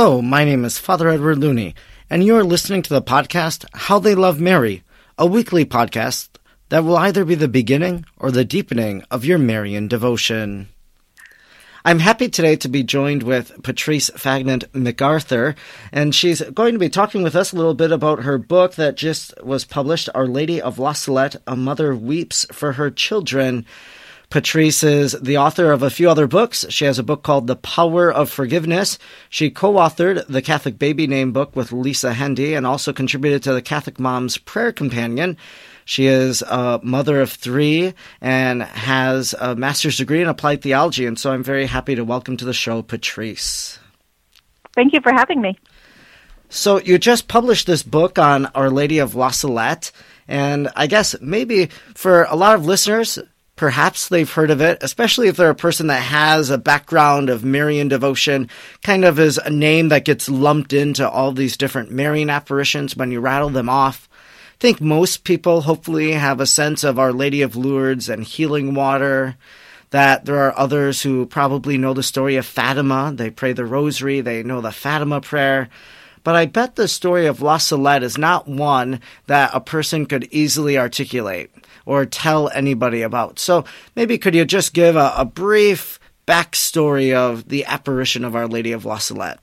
Hello, my name is Father Edward Looney, and you are listening to the podcast How They Love Mary, a weekly podcast that will either be the beginning or the deepening of your Marian devotion. I'm happy today to be joined with Patrice Fagnant MacArthur, and she's going to be talking with us a little bit about her book that just was published, Our Lady of La Salette, A Mother Weeps for Her Children. Patrice is the author of a few other books. She has a book called The Power of Forgiveness. She co-authored the Catholic Baby Name book with Lisa Hendey and also contributed to the Catholic Mom's Prayer Companion. She is a mother of three and has a master's degree in applied theology. And so I'm very happy to welcome to the show Patrice. Thank you for having me. So you just published this book on Our Lady of La Salette. And I guess maybe for a lot of listeners, Perhaps they've heard of it, especially if they're a person that has a background of Marian devotion, kind of is a name that gets lumped into all these different Marian apparitions when you rattle them off. I think most people hopefully have a sense of Our Lady of Lourdes and healing water. That there are others who probably know the story of Fatima. They pray the rosary, they know the Fatima prayer. But I bet the story of La Salette is not one that a person could easily articulate or tell anybody about. So maybe could you just give a, a brief backstory of the apparition of Our Lady of La Salette?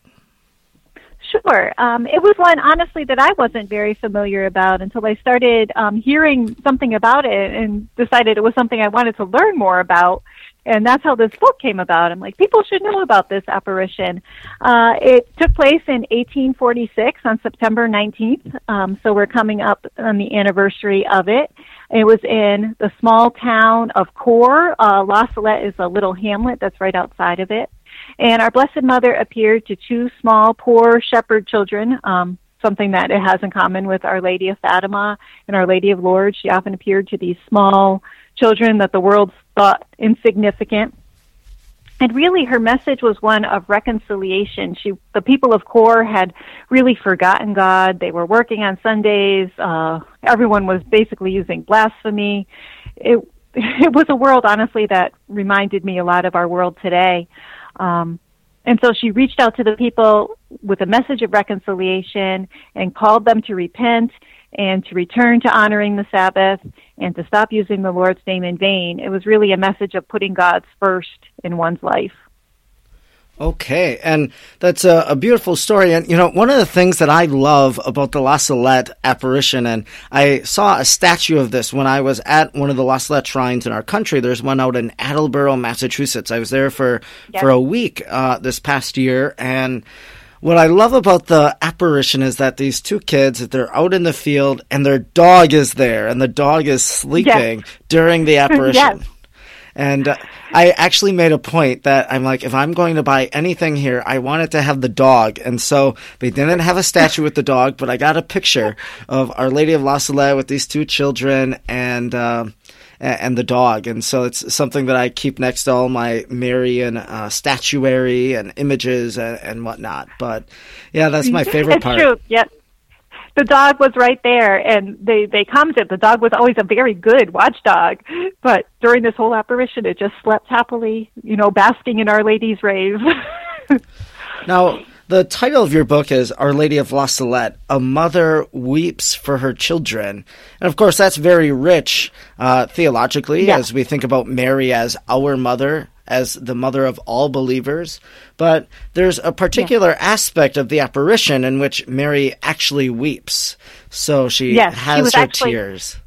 Sure. Um, it was one, honestly, that I wasn't very familiar about until I started um, hearing something about it and decided it was something I wanted to learn more about. And that's how this book came about. I'm like, people should know about this apparition. Uh, it took place in 1846 on September 19th. Um, so we're coming up on the anniversary of it. It was in the small town of Corps. Uh, La Salette is a little hamlet that's right outside of it. And our Blessed Mother appeared to two small, poor shepherd children, um, something that it has in common with Our Lady of Fatima and Our Lady of Lourdes. She often appeared to these small children that the world thought insignificant. And really, her message was one of reconciliation. She, the people of Corps had really forgotten God. They were working on Sundays. Uh, everyone was basically using blasphemy. It, it was a world, honestly, that reminded me a lot of our world today. Um, and so she reached out to the people with a message of reconciliation and called them to repent and to return to honoring the Sabbath and to stop using the Lord's name in vain. It was really a message of putting God's first in one's life. Okay, and that's a, a, beautiful story. And, you know, one of the things that I love about the La Salette apparition, and I saw a statue of this when I was at one of the La Salette shrines in our country. There's one out in Attleboro, Massachusetts. I was there for, yes. for a week uh, this past year, and what I love about the apparition is that these two kids, they're out in the field and their dog is there and the dog is sleeping yes. during the apparition. yes. And uh, I actually made a point that I'm like, if I'm going to buy anything here, I want it to have the dog. And so they didn't have a statue with the dog, but I got a picture of Our Lady of La Salette with these two children and, uh, and the dog. And so it's something that I keep next to all my Marian uh, statuary and images and, and, whatnot. But yeah, that's my favorite it's part. True. Yep. The dog was right there, and they they commented the dog was always a very good watchdog, but during this whole apparition, it just slept happily, you know, basking in Our Lady's rays. now, the title of your book is Our Lady of La Salette, A Mother Weeps for Her Children. And of course, that's very rich uh, theologically yeah. as we think about Mary as our mother, as the mother of all believers. But there's a particular yeah. aspect of the apparition in which Mary actually weeps. So she yes, has she her actually, tears.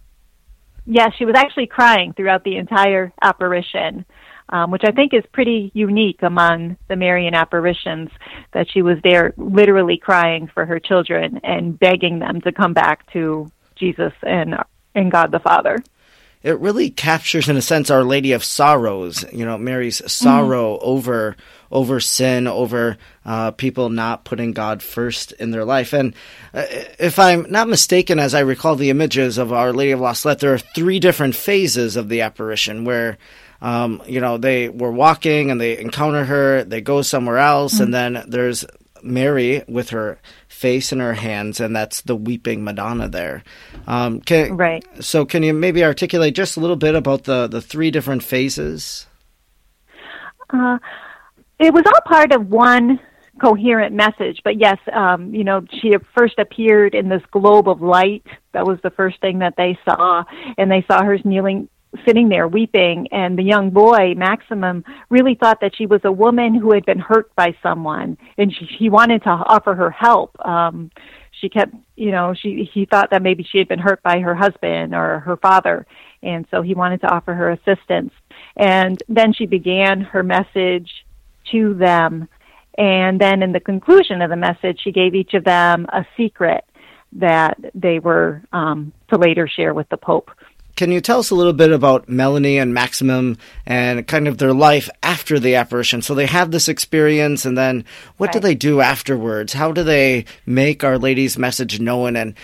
Yes, she was actually crying throughout the entire apparition um, which I think is pretty unique among the Marian apparitions, that she was there literally crying for her children and begging them to come back to Jesus and, and God the Father it really captures in a sense our lady of sorrows you know mary's sorrow mm-hmm. over over sin over uh, people not putting god first in their life and uh, if i'm not mistaken as i recall the images of our lady of la salette there are three different phases of the apparition where um, you know, they were walking and they encounter her, they go somewhere else, mm-hmm. and then there's Mary with her face in her hands, and that's the weeping Madonna there. Um, can, right. So, can you maybe articulate just a little bit about the, the three different phases? Uh, it was all part of one coherent message. But yes, um, you know, she first appeared in this globe of light. That was the first thing that they saw, and they saw her kneeling sitting there weeping and the young boy Maximin really thought that she was a woman who had been hurt by someone and she, he wanted to offer her help um she kept you know she he thought that maybe she had been hurt by her husband or her father and so he wanted to offer her assistance and then she began her message to them and then in the conclusion of the message, she gave each of them a secret that they were um, to later share with the Pope. Can you tell us a little bit about Melanie and Maximin and kind of their life after the apparition? So they have this experience, and then what right. do they do afterwards? How do they make Our Lady's message known? And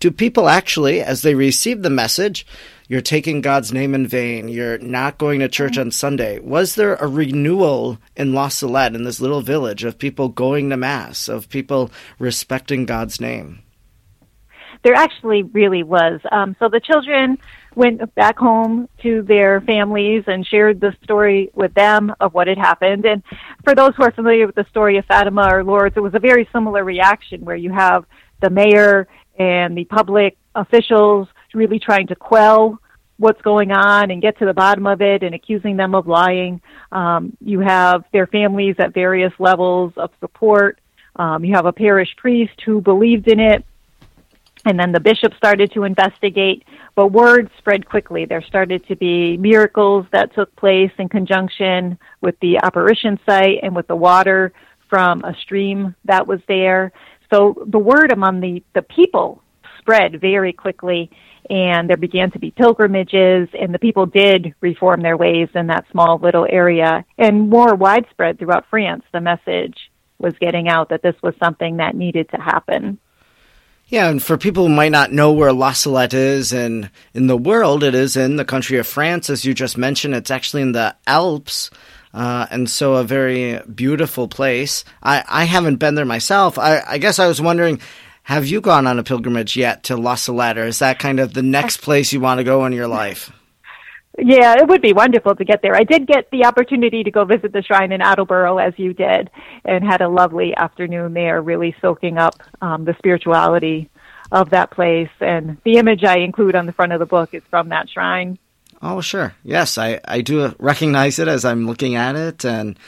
do people actually, as they receive the message, you're taking God's name in vain. You're not going to church on Sunday. Was there a renewal in La Salette, in this little village, of people going to Mass, of people respecting God's name? There actually really was. Um, so the children went back home to their families and shared the story with them of what had happened. And for those who are familiar with the story of Fatima or Lourdes, it was a very similar reaction where you have the mayor and the public officials really trying to quell what's going on and get to the bottom of it and accusing them of lying. Um, you have their families at various levels of support. Um, you have a parish priest who believed in it. And then the bishop started to investigate, but word spread quickly. There started to be miracles that took place in conjunction with the apparition site and with the water from a stream that was there. So the word among the, the people spread very quickly and there began to be pilgrimages and the people did reform their ways in that small little area and more widespread throughout France the message was getting out that this was something that needed to happen yeah, and for people who might not know where La Salette is in, in the world, it is in the country of France, as you just mentioned. It's actually in the Alps, uh, and so a very beautiful place. I, I haven't been there myself. I, I guess I was wondering have you gone on a pilgrimage yet to La Salette, or is that kind of the next place you want to go in your life? Yeah, it would be wonderful to get there. I did get the opportunity to go visit the shrine in Attleboro, as you did, and had a lovely afternoon there, really soaking up um, the spirituality of that place. And the image I include on the front of the book is from that shrine. Oh, sure. Yes, I, I do recognize it as I'm looking at it. And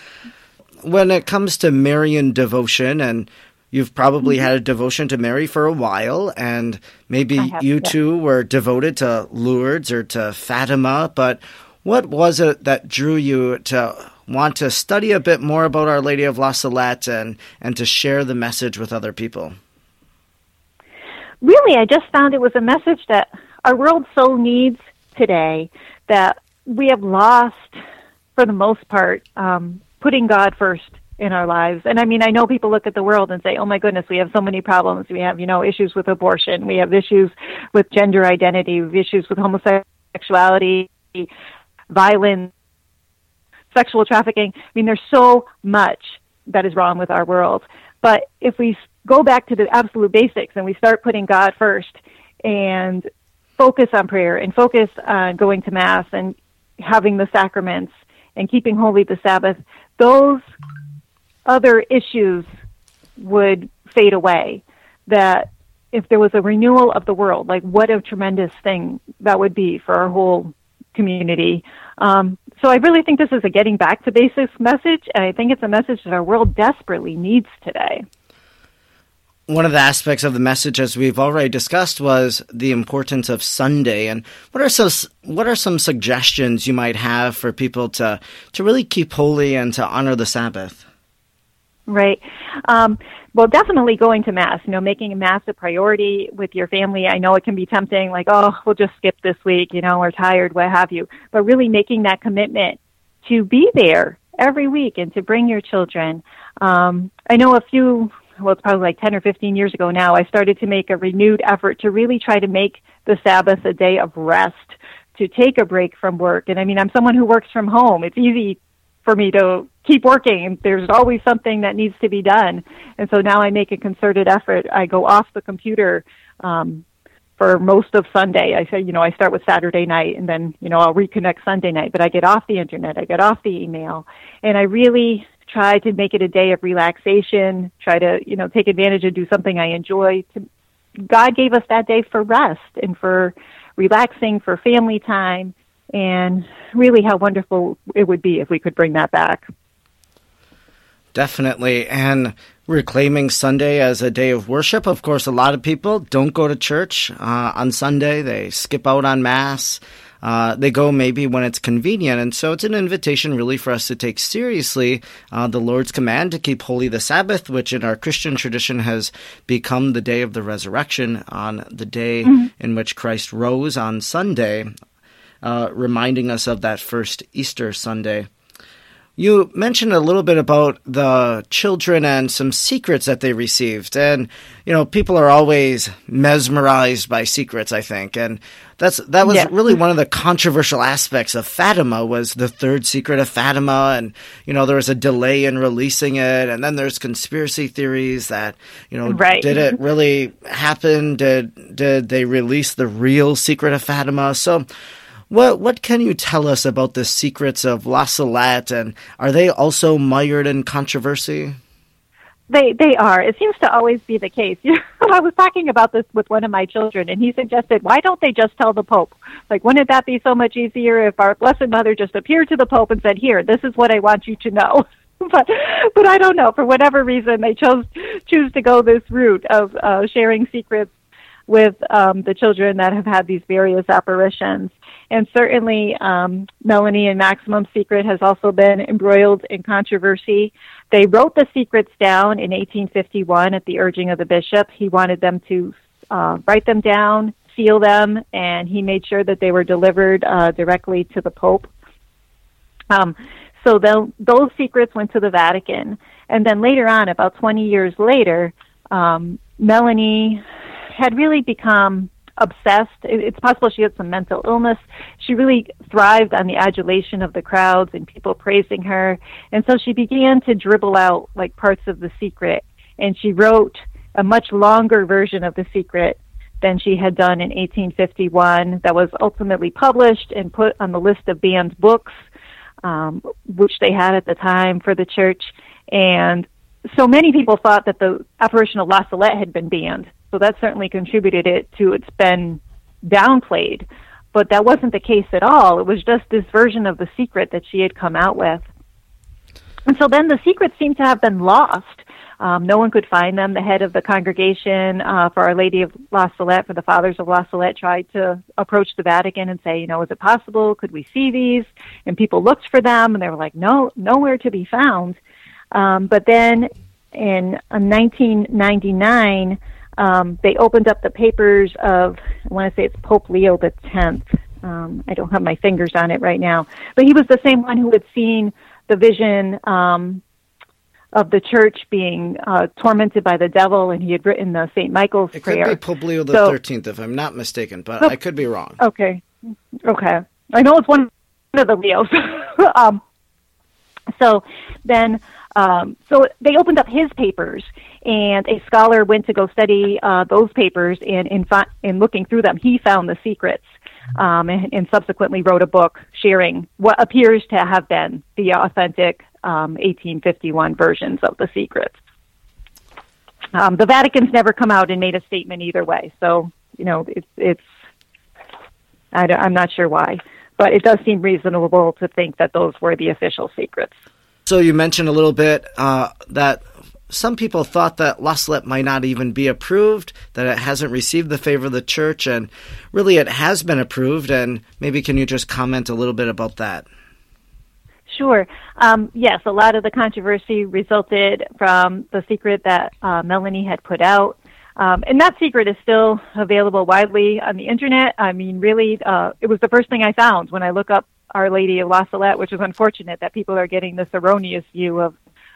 when it comes to Marian devotion and You've probably mm-hmm. had a devotion to Mary for a while, and maybe have, you yeah. too were devoted to Lourdes or to Fatima. But what was it that drew you to want to study a bit more about Our Lady of La Salette and, and to share the message with other people? Really, I just found it was a message that our world so needs today that we have lost, for the most part, um, putting God first in our lives. And I mean, I know people look at the world and say, "Oh my goodness, we have so many problems. We have, you know, issues with abortion. We have issues with gender identity. We have issues with homosexuality, violence, sexual trafficking. I mean, there's so much that is wrong with our world. But if we go back to the absolute basics and we start putting God first and focus on prayer and focus on going to mass and having the sacraments and keeping holy the Sabbath, those other issues would fade away. That if there was a renewal of the world, like what a tremendous thing that would be for our whole community. Um, so I really think this is a getting back to basics message, and I think it's a message that our world desperately needs today. One of the aspects of the message, as we've already discussed, was the importance of Sunday. And what are some what are some suggestions you might have for people to to really keep holy and to honor the Sabbath? Right. Um, well, definitely going to mass. You know, making mass a priority with your family. I know it can be tempting, like, oh, we'll just skip this week. You know, we're tired, what have you. But really making that commitment to be there every week and to bring your children. Um, I know a few. Well, it's probably like 10 or 15 years ago now, I started to make a renewed effort to really try to make the Sabbath a day of rest, to take a break from work. And I mean, I'm someone who works from home. It's easy for me to keep working. There's always something that needs to be done. And so now I make a concerted effort. I go off the computer um, for most of Sunday. I say, you know, I start with Saturday night and then, you know, I'll reconnect Sunday night, but I get off the internet, I get off the email, and I really try to make it a day of relaxation, try to, you know, take advantage and do something I enjoy. God gave us that day for rest and for relaxing, for family time, and really how wonderful it would be if we could bring that back. Definitely. And reclaiming Sunday as a day of worship. Of course, a lot of people don't go to church uh, on Sunday, they skip out on Mass. Uh, they go maybe when it's convenient. And so it's an invitation really for us to take seriously uh, the Lord's command to keep holy the Sabbath, which in our Christian tradition has become the day of the resurrection on the day mm-hmm. in which Christ rose on Sunday, uh, reminding us of that first Easter Sunday. You mentioned a little bit about the children and some secrets that they received. And, you know, people are always mesmerized by secrets, I think. And that's, that was yeah. really one of the controversial aspects of Fatima was the third secret of Fatima. And, you know, there was a delay in releasing it. And then there's conspiracy theories that, you know, right. did it really happen? Did, did they release the real secret of Fatima? So, what what can you tell us about the secrets of La Salette, and are they also mired in controversy? They they are. It seems to always be the case. You know, I was talking about this with one of my children, and he suggested, "Why don't they just tell the Pope? Like, wouldn't that be so much easier if our Blessed Mother just appeared to the Pope and said, "Here, this is what I want you to know." but but I don't know. For whatever reason, they chose choose to go this route of uh, sharing secrets with um, the children that have had these various apparitions. And certainly, um, Melanie and Maximin Secret has also been embroiled in controversy. They wrote the secrets down in 1851 at the urging of the bishop. He wanted them to uh, write them down, seal them, and he made sure that they were delivered uh, directly to the Pope. Um, so those secrets went to the Vatican. And then later on, about 20 years later, um, Melanie had really become obsessed. It's possible she had some mental illness. She really thrived on the adulation of the crowds and people praising her. And so she began to dribble out like parts of the secret. And she wrote a much longer version of the secret than she had done in 1851 that was ultimately published and put on the list of banned books, um, which they had at the time for the church. And so many people thought that the apparition of La Salette had been banned so that certainly contributed it to it's been downplayed. But that wasn't the case at all. It was just this version of the secret that she had come out with. And so then the secrets seem to have been lost. Um, no one could find them. The head of the congregation uh, for Our Lady of La Salette, for the Fathers of La Salette, tried to approach the Vatican and say, you know, is it possible? Could we see these? And people looked for them, and they were like, no, nowhere to be found. Um, but then in 1999, uh, um, they opened up the papers of, I want to say it's Pope Leo the Tenth. Um, I don't have my fingers on it right now, but he was the same one who had seen the vision um, of the church being uh, tormented by the devil, and he had written the Saint Michael's it prayer. It could be Pope Leo the Thirteenth, so, if I'm not mistaken, but oh, I could be wrong. Okay, okay. I know it's one of the Leos. um, so then um, so they opened up his papers, and a scholar went to go study uh, those papers. And in, fi- in looking through them, he found the secrets, um, and, and, subsequently wrote a book sharing what appears to have been the authentic um, 1851 versions of the secrets. Um, the Vatican's never come out and made a statement either way, so you know it's it's. I am not sure why, but it does seem reasonable to think that those were the official secrets. So you mentioned a little bit uh, that some people thought that Salette might not even be approved, that it hasn't received the favor of the church, and really it has been approved. And maybe can you just comment a little bit about that? Sure. Um, yes, a lot of the controversy resulted from the secret that uh, Melanie had put out. Um, and that secret is still available widely on the internet. I mean, really, uh, it was the first thing I found when I look up our Lady of La Salette, which is unfortunate that people are getting this erroneous view of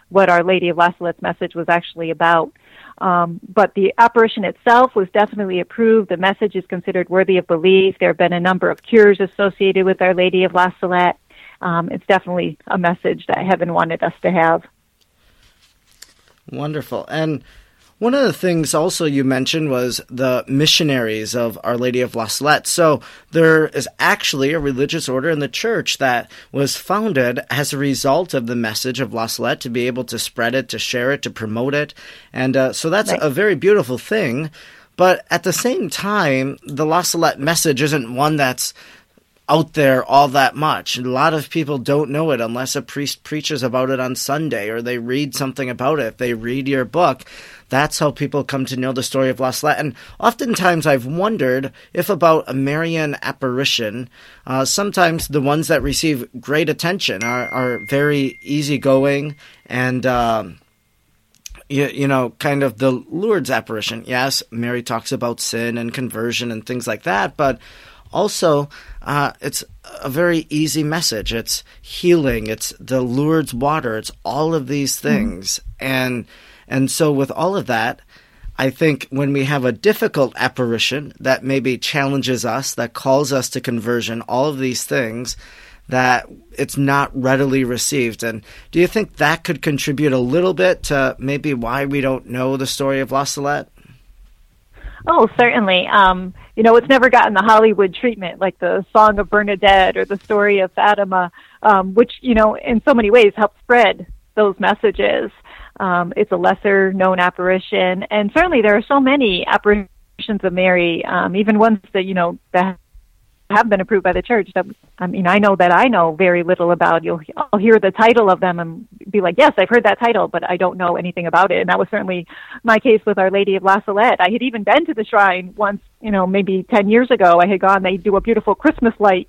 what Our Lady of La Salette's message was actually about. Um, but the apparition itself was definitely approved. The message is considered worthy of belief. There have been a number of cures associated with Our Lady of La Salette. Um, it's definitely a message that heaven wanted us to have. Wonderful. And One of the things also you mentioned was the missionaries of Our Lady of La Salette. So there is actually a religious order in the church that was founded as a result of the message of La Salette to be able to spread it, to share it, to promote it. And uh, so that's right. a very beautiful thing. But at the same time, the La Salette message isn't one that's out there all that much. A lot of people don't know it unless a priest preaches about it on Sunday or they read something about it. If they read your book, that's how people come to know the story of La Salette. And oftentimes I've wondered if about a Marian apparition, uh, sometimes the ones that receive great attention are, are very easygoing and. Um, you, you know, kind of the Lourdes apparition. Yes, Mary talks about sin and conversion and things like that, but also, uh, it's a very easy message. It's healing. It's the Lourdes water. It's all of these mm-hmm. things, mm. and and so with all of that, I think when we have a difficult apparition that maybe challenges us, that calls us to conversion, all of these things, that it's not readily received. And do you think that could contribute a little bit to maybe why we don't know the story of La Salette? Oh, certainly. Um, you know, it's never gotten the Hollywood treatment like the Song of Bernadette or the story of Fatima, um, which, you know, in so many ways help spread those messages. Um, it's a lesser known apparition, and certainly there are so many apparitions of Mary, um, even ones that, you know, that have been approved by the church that I mean I know that I know very little about. You'll I'll hear the title of them and be like, yes, I've heard that title, but I don't know anything about it. And that was certainly my case with Our Lady of La Salette. I had even been to the shrine once, you know, maybe ten years ago. I had gone. They do a beautiful Christmas light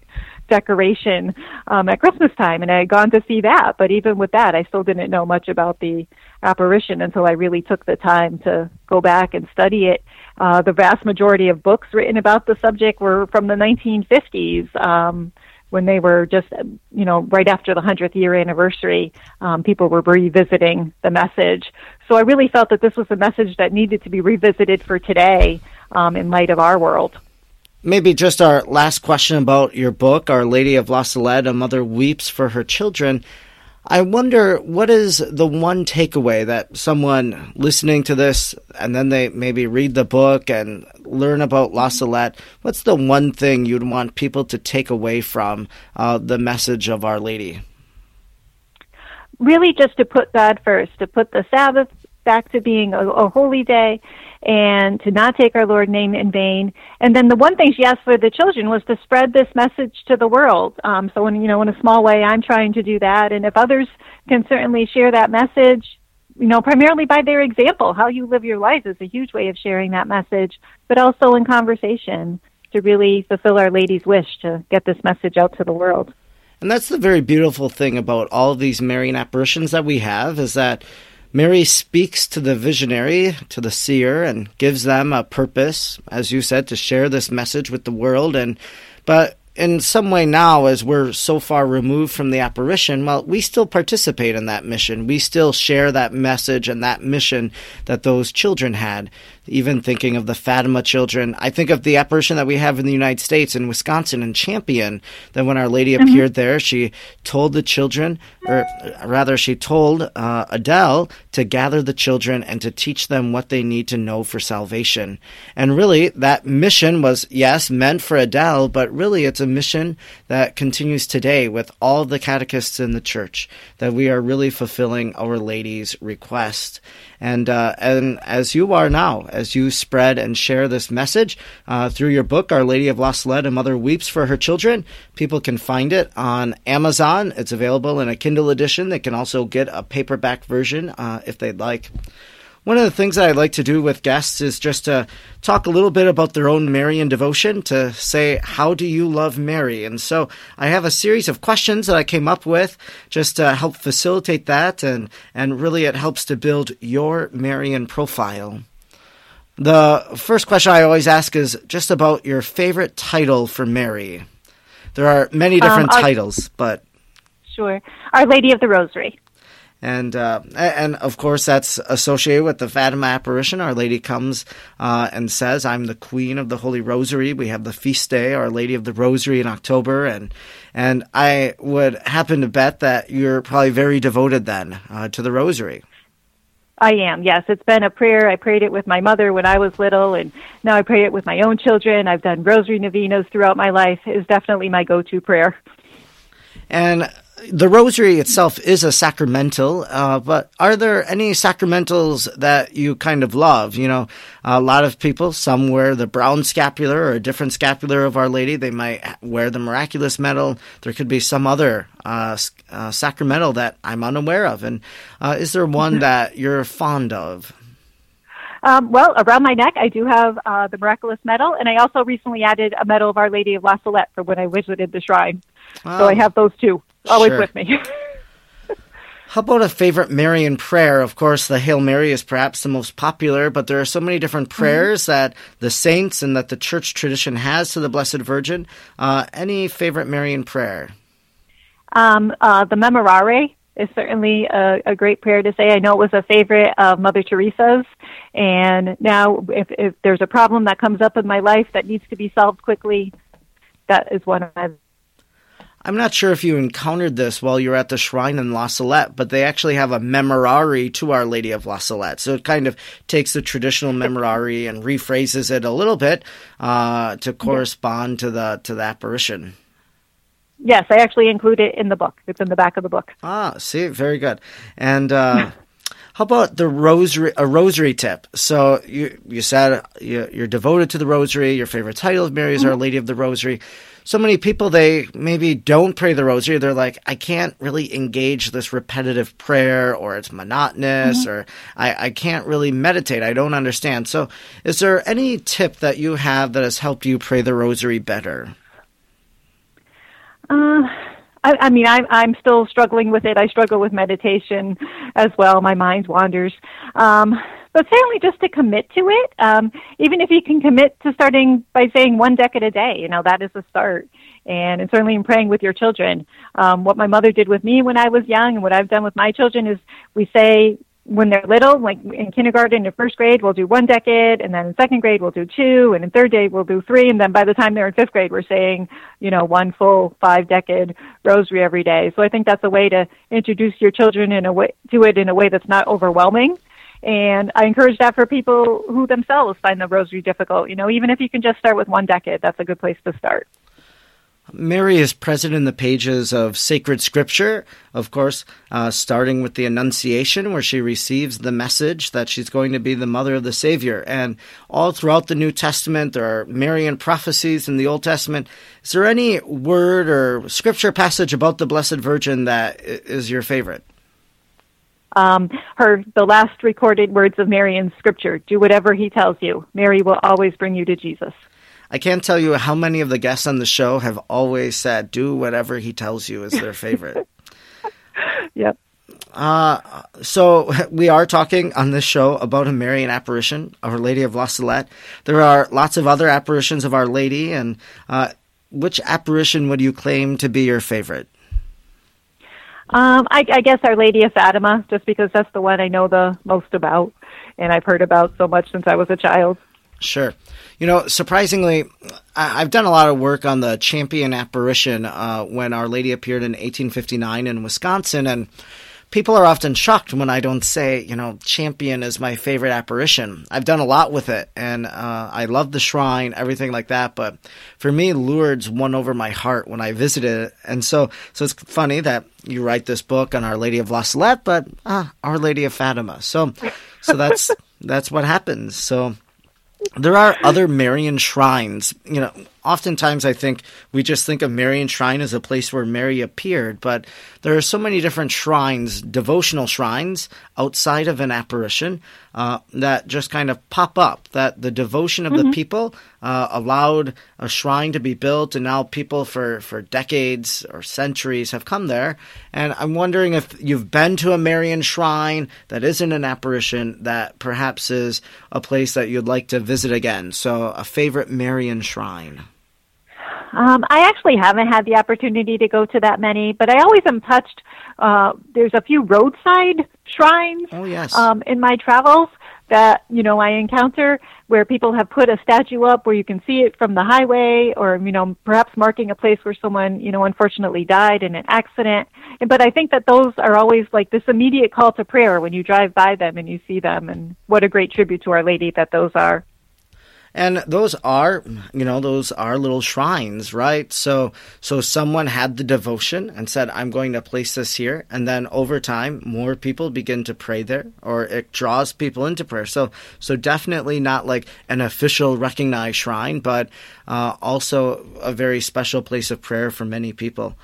decoration um, at Christmas time, and I had gone to see that. But even with that, I still didn't know much about the apparition until I really took the time to go back and study it. Uh, the vast majority of books written about the subject were from the 1950s. Um, when they were just, you know, right after the 100th year anniversary, um, people were revisiting the message. So I really felt that this was a message that needed to be revisited for today um, in light of our world. Maybe just our last question about your book, Our Lady of La Salette, A Mother Weeps for Her Children. I wonder what is the one takeaway that someone listening to this and then they maybe read the book and learn about La Salette, what's the one thing you'd want people to take away from uh, the message of Our Lady? Really, just to put God first, to put the Sabbath back to being a, a holy day and to not take our Lord's name in vain. And then the one thing she asked for the children was to spread this message to the world. Um, so, in, you know, in a small way, I'm trying to do that. And if others can certainly share that message, you know, primarily by their example, how you live your life is a huge way of sharing that message, but also in conversation to really fulfill Our Lady's wish to get this message out to the world. And that's the very beautiful thing about all these Marian apparitions that we have is that Mary speaks to the visionary, to the seer, and gives them a purpose, as you said, to share this message with the world. And but in some way now, as we're so far removed from the apparition, well, we still participate in that mission. We still share that message and that mission that those children had even thinking of the Fatima children. I think of the apparition that we have in the United States in Wisconsin and Champion, that when Our Lady mm-hmm. appeared there, she told the children, or rather, she told uh, Adele to gather the children and to teach them what they need to know for salvation. And really, that mission was, yes, meant for Adele, but really it's a mission that continues today with all the catechists in the church, that we are really fulfilling Our Lady's request. And uh, and as you are now, as you spread and share this message uh, through your book, Our Lady of La Salette, A Mother Weeps for Her Children, people can find it on Amazon. It's available in a Kindle edition. They can also get a paperback version uh, if they'd like. One of the things that I like to do with guests is just to talk a little bit about their own Marian devotion, to say, How do you love Mary? And so I have a series of questions that I came up with just to help facilitate that, and, and really it helps to build your Marian profile. The first question I always ask is just about your favorite title for Mary. There are many different um, titles, but. Sure. Our Lady of the Rosary and uh, and of course that's associated with the Fatima apparition. Our Lady comes uh, and says, "I'm the Queen of the Holy Rosary." We have the feast day, Our Lady of the Rosary, in October, and and I would happen to bet that you're probably very devoted then uh, to the Rosary. I am, yes. It's been a prayer. I prayed it with my mother when I was little, and now I pray it with my own children. I've done rosary novenas throughout my life. It's definitely my go to prayer. And the rosary itself is a sacramental, uh, but are there any sacramentals that you kind of love? You know, a lot of people, some wear the brown scapular or a different scapular of Our Lady. They might wear the miraculous medal. There could be some other uh, uh, sacramental that I'm unaware of. And uh, is there one that you're fond of? Um, well, around my neck, I do have uh, the miraculous medal, and I also recently added a medal of Our Lady of La Salette for when I visited the shrine. Oh. So I have those two always sure. with me. How about a favorite Marian prayer? Of course, the Hail Mary is perhaps the most popular, but there are so many different mm-hmm. prayers mm-hmm. that the saints and that the church tradition has to the Blessed Virgin. Uh, any favorite Marian prayer? Um, uh, the Memorare is certainly a, a, great prayer to say. I know it was a favorite of Mother Teresa's, and now if, if there's a problem that comes up in my life that needs to be solved quickly, that is one of my I'm not sure if you encountered this while you're at the shrine in La Salette, but they actually have a memorare to Our Lady of La Salette. So it kind of takes the traditional memorare and rephrases it a little bit uh, to correspond to the to the apparition. Yes, I actually include it in the book. It's in the back of the book. Ah, see, very good. And uh, how about the rosary? A rosary tip. So you you said you're devoted to the rosary. Your favorite title of Mary is mm-hmm. Our Lady of the Rosary so many people they maybe don't pray the rosary they're like i can't really engage this repetitive prayer or it's monotonous mm-hmm. or I, I can't really meditate i don't understand so is there any tip that you have that has helped you pray the rosary better uh, I, I mean, I'm I'm still struggling with it. I struggle with meditation as well. My mind wanders. Um, but certainly just to commit to it. Um, even if you can commit to starting by saying one decade a day, you know, that is a start. And, and certainly in praying with your children. Um, what my mother did with me when I was young and what I've done with my children is we say when they're little, like in kindergarten and first grade, we'll do one decade, and then in second grade, we'll do two, and in third grade, we'll do three, and then by the time they're in fifth grade, we're saying, you know, one full five decade rosary every day. So I think that's a way to introduce your children in a way to it in a way that's not overwhelming. And I encourage that for people who themselves find the rosary difficult. You know, even if you can just start with one decade, that's a good place to start. Mary is present in the pages of sacred scripture, of course, uh, starting with the Annunciation, where she receives the message that she's going to be the mother of the Savior. And all throughout the New Testament, there are Marian prophecies in the Old Testament. Is there any word or scripture passage about the Blessed Virgin that is your favorite? um, her the last recorded words of Mary in Scripture: "Do whatever He tells you. Mary will always bring you to Jesus." I can't tell you how many of the guests on the show have always said, "Do whatever He tells you" is their favorite. yep. Uh, so we are talking on this show about a Marian apparition, Our Lady of La Salette. There are lots of other apparitions of Our Lady, and uh, which apparition would you claim to be your favorite? Um, I, I guess Our Lady of Fatima, just because that's the one I know the most about, and I've heard about so much since I was a child. Sure. You know, surprisingly, I've done a lot of work on the champion apparition uh, when Our Lady appeared in 1859 in Wisconsin, and people are often shocked when I don't say, you know, Champion is my favorite apparition. I've done a lot with it, and uh, I love the shrine, everything like that. But for me, Lourdes won over my heart when I visited it, and so so it's funny that you write this book on Our Lady of La Salette, but ah, Our Lady of Fatima. So so that's that's what happens. So there are other Marian shrines. You know, oftentimes I think we just think of Marian shrine as a place where Mary appeared, but there are so many different shrines, devotional shrines outside of an apparition uh, that just kind of pop up. That the devotion of mm-hmm. the people uh, allowed a shrine to be built, and now people for, for decades or centuries have come there. And I'm wondering if you've been to a Marian shrine that isn't an apparition that perhaps is a place that you'd like to visit again. So, a favorite Marian shrine. Um, I actually haven't had the opportunity to go to that many, but I always am touched. Uh, there's a few roadside shrines Oh, yes. um, in my travels that you know I encounter where people have put a statue up where you can see it from the highway, or you know perhaps marking a place where someone you know unfortunately died in an accident. But I think that those are always like this immediate call to prayer when you drive by them and you see them, and what a great tribute to Our Lady that those are. And those are, you know, those are little shrines, right? So, so someone had the devotion and said, "I'm going to place this here," and then over time, more people begin to pray there, or it draws people into prayer. So, so definitely not like an official recognized shrine, but uh, also a very special place of prayer for many people.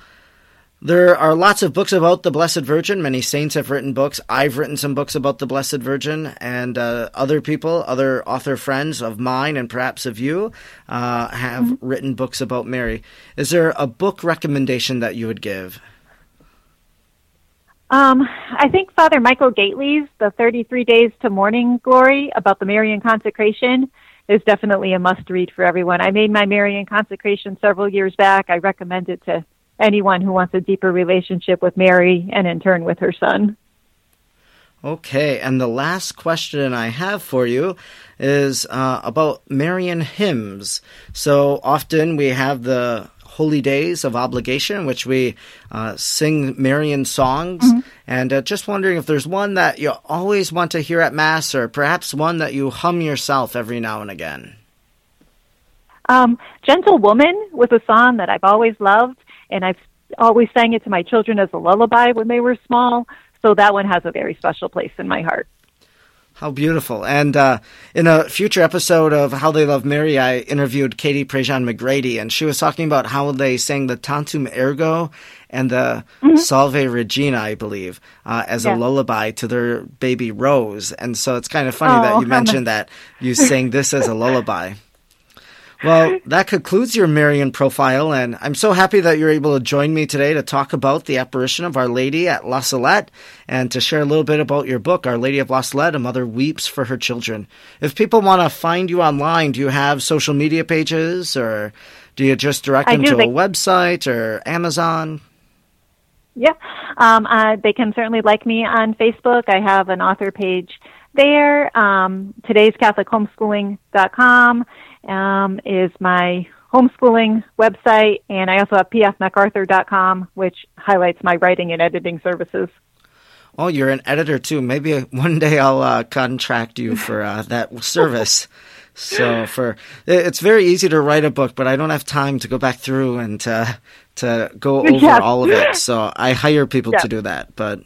There are lots of books about the Blessed Virgin. Many saints have written books. I've written some books about the Blessed Virgin, and uh, other people, other author friends of mine, and perhaps of you, uh, have written books about Mary. Is there a book recommendation that you would give? Um, I think Father Michael Gaitley's The 33 Days to Morning Glory about the Marian consecration is definitely a must read for everyone. I made my Marian consecration several years back. I recommend it to anyone who wants a deeper relationship with Mary and in turn with her son. Okay, and the last question I have for you is uh, about Marian hymns. So often we have the holy days of obligation, which we uh, sing Marian songs, and uh, just wondering if there's one that you always want to hear at Mass, or perhaps one that you hum yourself every now and again. Um, Gentle Woman was a song that I've always loved, and I've always sang it to my children as a lullaby when they were small. So that one has a very special place in my heart. How beautiful. And uh, in a future episode of How They Love Mary, I interviewed Katie Prejean McGrady, and she was talking about how they sang the Tantum Ergo and the Salve Regina, I believe, uh, as Yeah. a lullaby to their baby Rose. And so it's kind of funny Oh, that you mentioned that you sang this as a lullaby. Well, that concludes your Marian profile, and I'm so happy that you're able to join me today to talk about the apparition of Our Lady at La Salette and to share a little bit about your book, Our Lady of La Salette, A Mother Weeps for Her Children. If people want to find you online, do you have social media pages or do you just direct them to They- a website or Amazon? Yeah, um, uh, they can certainly like me on Facebook. I have an author page there. Um, today's Catholic Homeschooling.com um, is my homeschooling website, and I also have pfmacarthur.com, which highlights my writing and editing services. Oh, you're an editor too. Maybe one day I'll uh, contract you for uh, that service. So for it's very easy to write a book, but I don't have time to go back through and to to go over all of it. So I hire people Yeah. to do that. But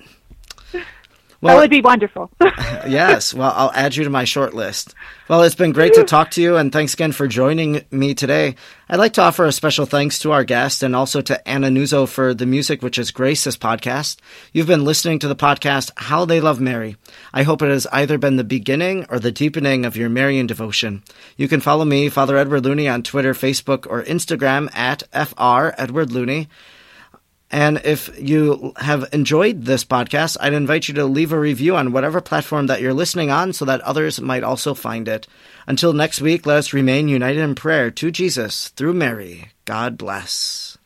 well, would be wonderful. yes. Well, I'll add you to my short list. Well, it's been great to talk to you, and thanks again for joining me today. I'd like to offer a special thanks to our guest and also to Anna Nuzzo for the music which has graced this podcast. You've been listening to the podcast How They Love Mary. I hope it has either been the beginning or the deepening of your Marian devotion. You can follow me, Father Edward Looney, on Twitter, Facebook, or Instagram at FR Edward Looney. And if you have enjoyed this podcast, I'd invite you to leave a review on whatever platform that you're listening on so that others might also find it. Until next week, let us remain united in prayer to Jesus through Mary. God bless.